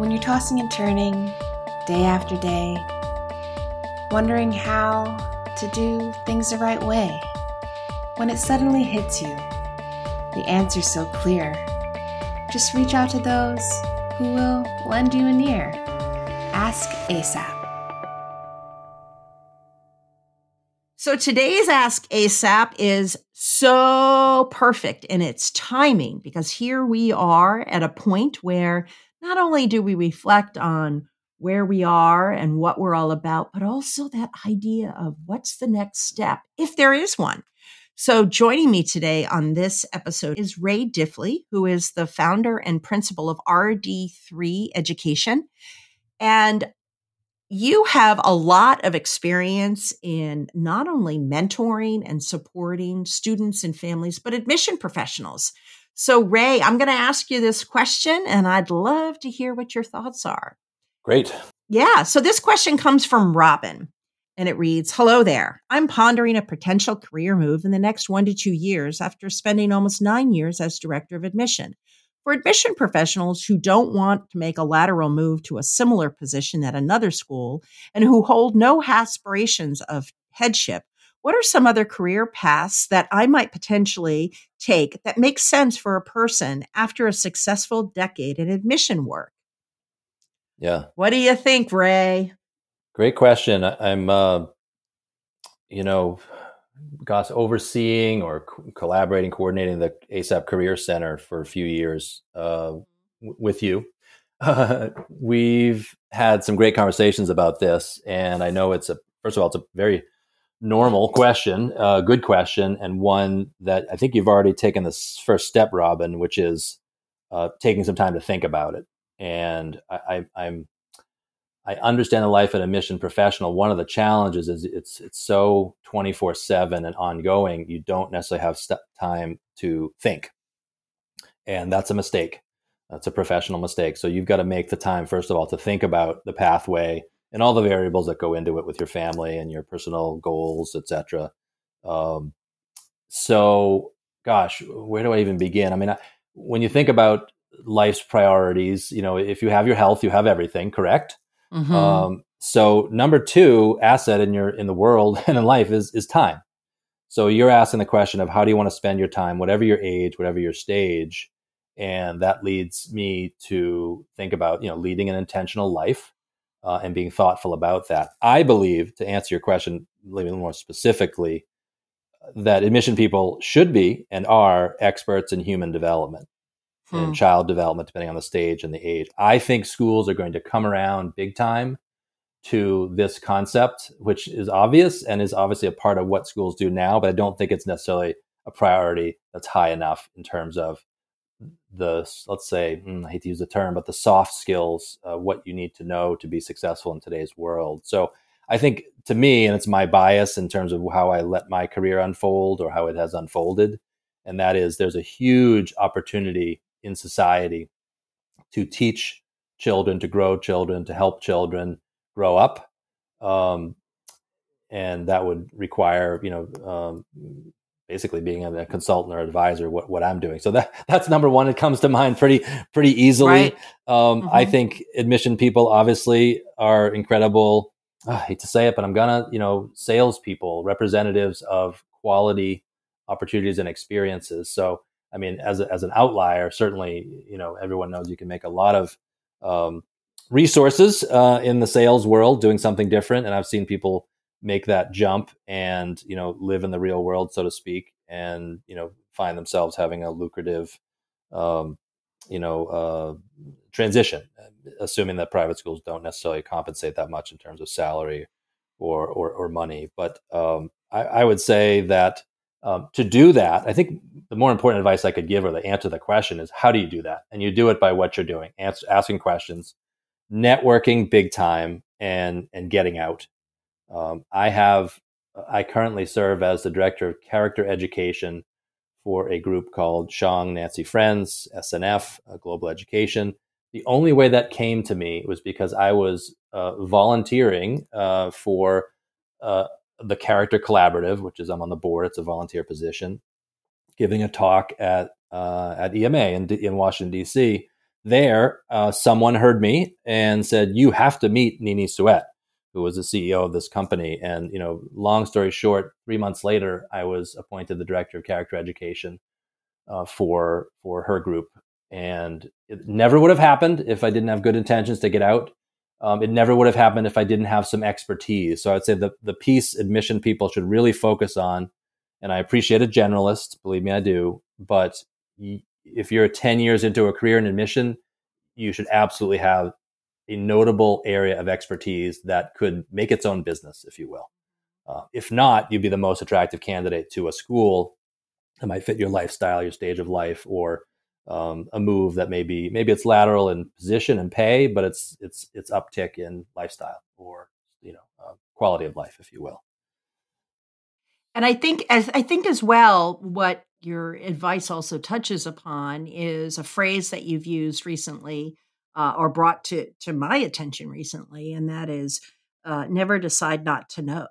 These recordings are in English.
when you're tossing and turning day after day, wondering how to do things the right way, when it suddenly hits you, the answer's so clear. Just reach out to those who will lend you an ear. Ask ASAP. So today's Ask ASAP is so perfect in its timing because here we are at a point where not only do we reflect on where we are and what we're all about, but also that idea of what's the next step, if there is one. So, joining me today on this episode is Ray Diffley, who is the founder and principal of RD3 Education. And you have a lot of experience in not only mentoring and supporting students and families, but admission professionals. So, Ray, I'm going to ask you this question, and I'd love to hear what your thoughts are. Great. Yeah. So, this question comes from Robin, and it reads Hello there. I'm pondering a potential career move in the next one to two years after spending almost nine years as director of admission. For admission professionals who don't want to make a lateral move to a similar position at another school and who hold no aspirations of headship, what are some other career paths that I might potentially take that make sense for a person after a successful decade in admission work? Yeah. What do you think, Ray? Great question. I'm, uh, you know, gosh, overseeing or co- collaborating, coordinating the ASAP Career Center for a few years uh, w- with you. Uh, we've had some great conversations about this, and I know it's a first of all, it's a very normal question, a uh, good question, and one that I think you've already taken the first step, Robin, which is uh, taking some time to think about it. And I, I'm I understand the life of a mission professional. One of the challenges is it's it's so twenty four seven and ongoing. You don't necessarily have st- time to think, and that's a mistake. That's a professional mistake. So you've got to make the time first of all to think about the pathway and all the variables that go into it with your family and your personal goals, etc. Um, so, gosh, where do I even begin? I mean, I, when you think about life's priorities, you know, if you have your health, you have everything, correct? Mm-hmm. Um, so number two asset in your in the world and in life is is time. So you're asking the question of how do you want to spend your time, whatever your age, whatever your stage, and that leads me to think about you know leading an intentional life uh, and being thoughtful about that. I believe to answer your question a little more specifically that admission people should be and are experts in human development hmm. and child development, depending on the stage and the age. I think schools are going to come around big time to this concept, which is obvious and is obviously a part of what schools do now, but I don't think it's necessarily a priority that's high enough in terms of the let's say hmm, I hate to use the term, but the soft skills, uh, what you need to know to be successful in today's world. So I think to me, and it's my bias in terms of how I let my career unfold or how it has unfolded, and that is there's a huge opportunity in society to teach children, to grow children, to help children grow up. Um, and that would require, you know, um, basically being a consultant or advisor, what, what I'm doing. So that that's number one. It comes to mind pretty, pretty easily. Right. Um, mm-hmm. I think admission people obviously are incredible. Oh, I hate to say it, but I'm gonna, you know, salespeople, representatives of quality opportunities and experiences. So I mean, as a, as an outlier, certainly, you know, everyone knows you can make a lot of um, resources uh, in the sales world doing something different, and I've seen people make that jump and you know live in the real world, so to speak, and you know find themselves having a lucrative, um, you know, uh, transition. Assuming that private schools don't necessarily compensate that much in terms of salary or or, or money, but um, I, I would say that um, to do that, I think the more important advice I could give or the answer to the question is how do you do that? And you do it by what you're doing, answer, asking questions, networking big time, and and getting out. Um, I have I currently serve as the director of character education for a group called Shong Nancy Friends SNF Global Education. The only way that came to me was because I was uh, volunteering uh, for uh, the Character Collaborative, which is I'm on the board. It's a volunteer position, giving a talk at uh, at EMA in, in Washington D.C. there, uh, someone heard me and said, "You have to meet Nini Suet, who was the CEO of this company." And you know, long story short, three months later, I was appointed the director of character education uh, for for her group, and it never would have happened if I didn't have good intentions to get out. Um, it never would have happened if I didn't have some expertise. So I'd say the the piece admission people should really focus on, and I appreciate a generalist, believe me, I do. But if you're 10 years into a career in admission, you should absolutely have a notable area of expertise that could make its own business, if you will. Uh, if not, you'd be the most attractive candidate to a school that might fit your lifestyle, your stage of life, or um, a move that maybe maybe it's lateral in position and pay, but it's it's it's uptick in lifestyle or you know uh, quality of life, if you will. And I think as I think as well, what your advice also touches upon is a phrase that you've used recently uh, or brought to to my attention recently, and that is uh, never decide not to know.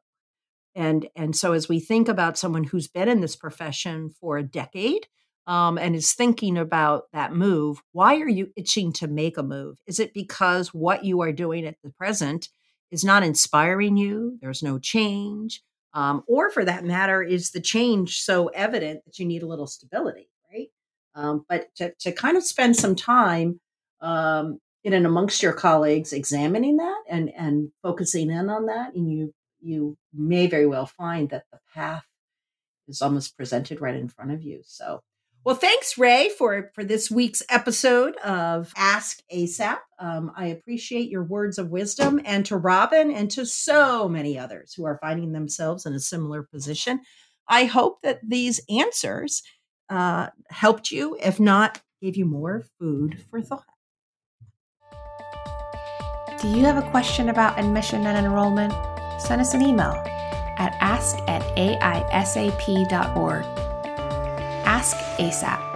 And and so as we think about someone who's been in this profession for a decade um, and is thinking about that move, why are you itching to make a move? Is it because what you are doing at the present is not inspiring you? There's no change um, or for that matter, is the change so evident that you need a little stability, right? Um, but to, to kind of spend some time um, in and amongst your colleagues examining that and and focusing in on that, and you you may very well find that the path is almost presented right in front of you. So well, thanks, Ray, for, for this week's episode of Ask ASAP. Um, I appreciate your words of wisdom, and to Robin and to so many others who are finding themselves in a similar position. I hope that these answers uh, helped you, if not, gave you more food for thought. Do you have a question about admission and enrollment? Send us an email at ask at aisap.org ASAP.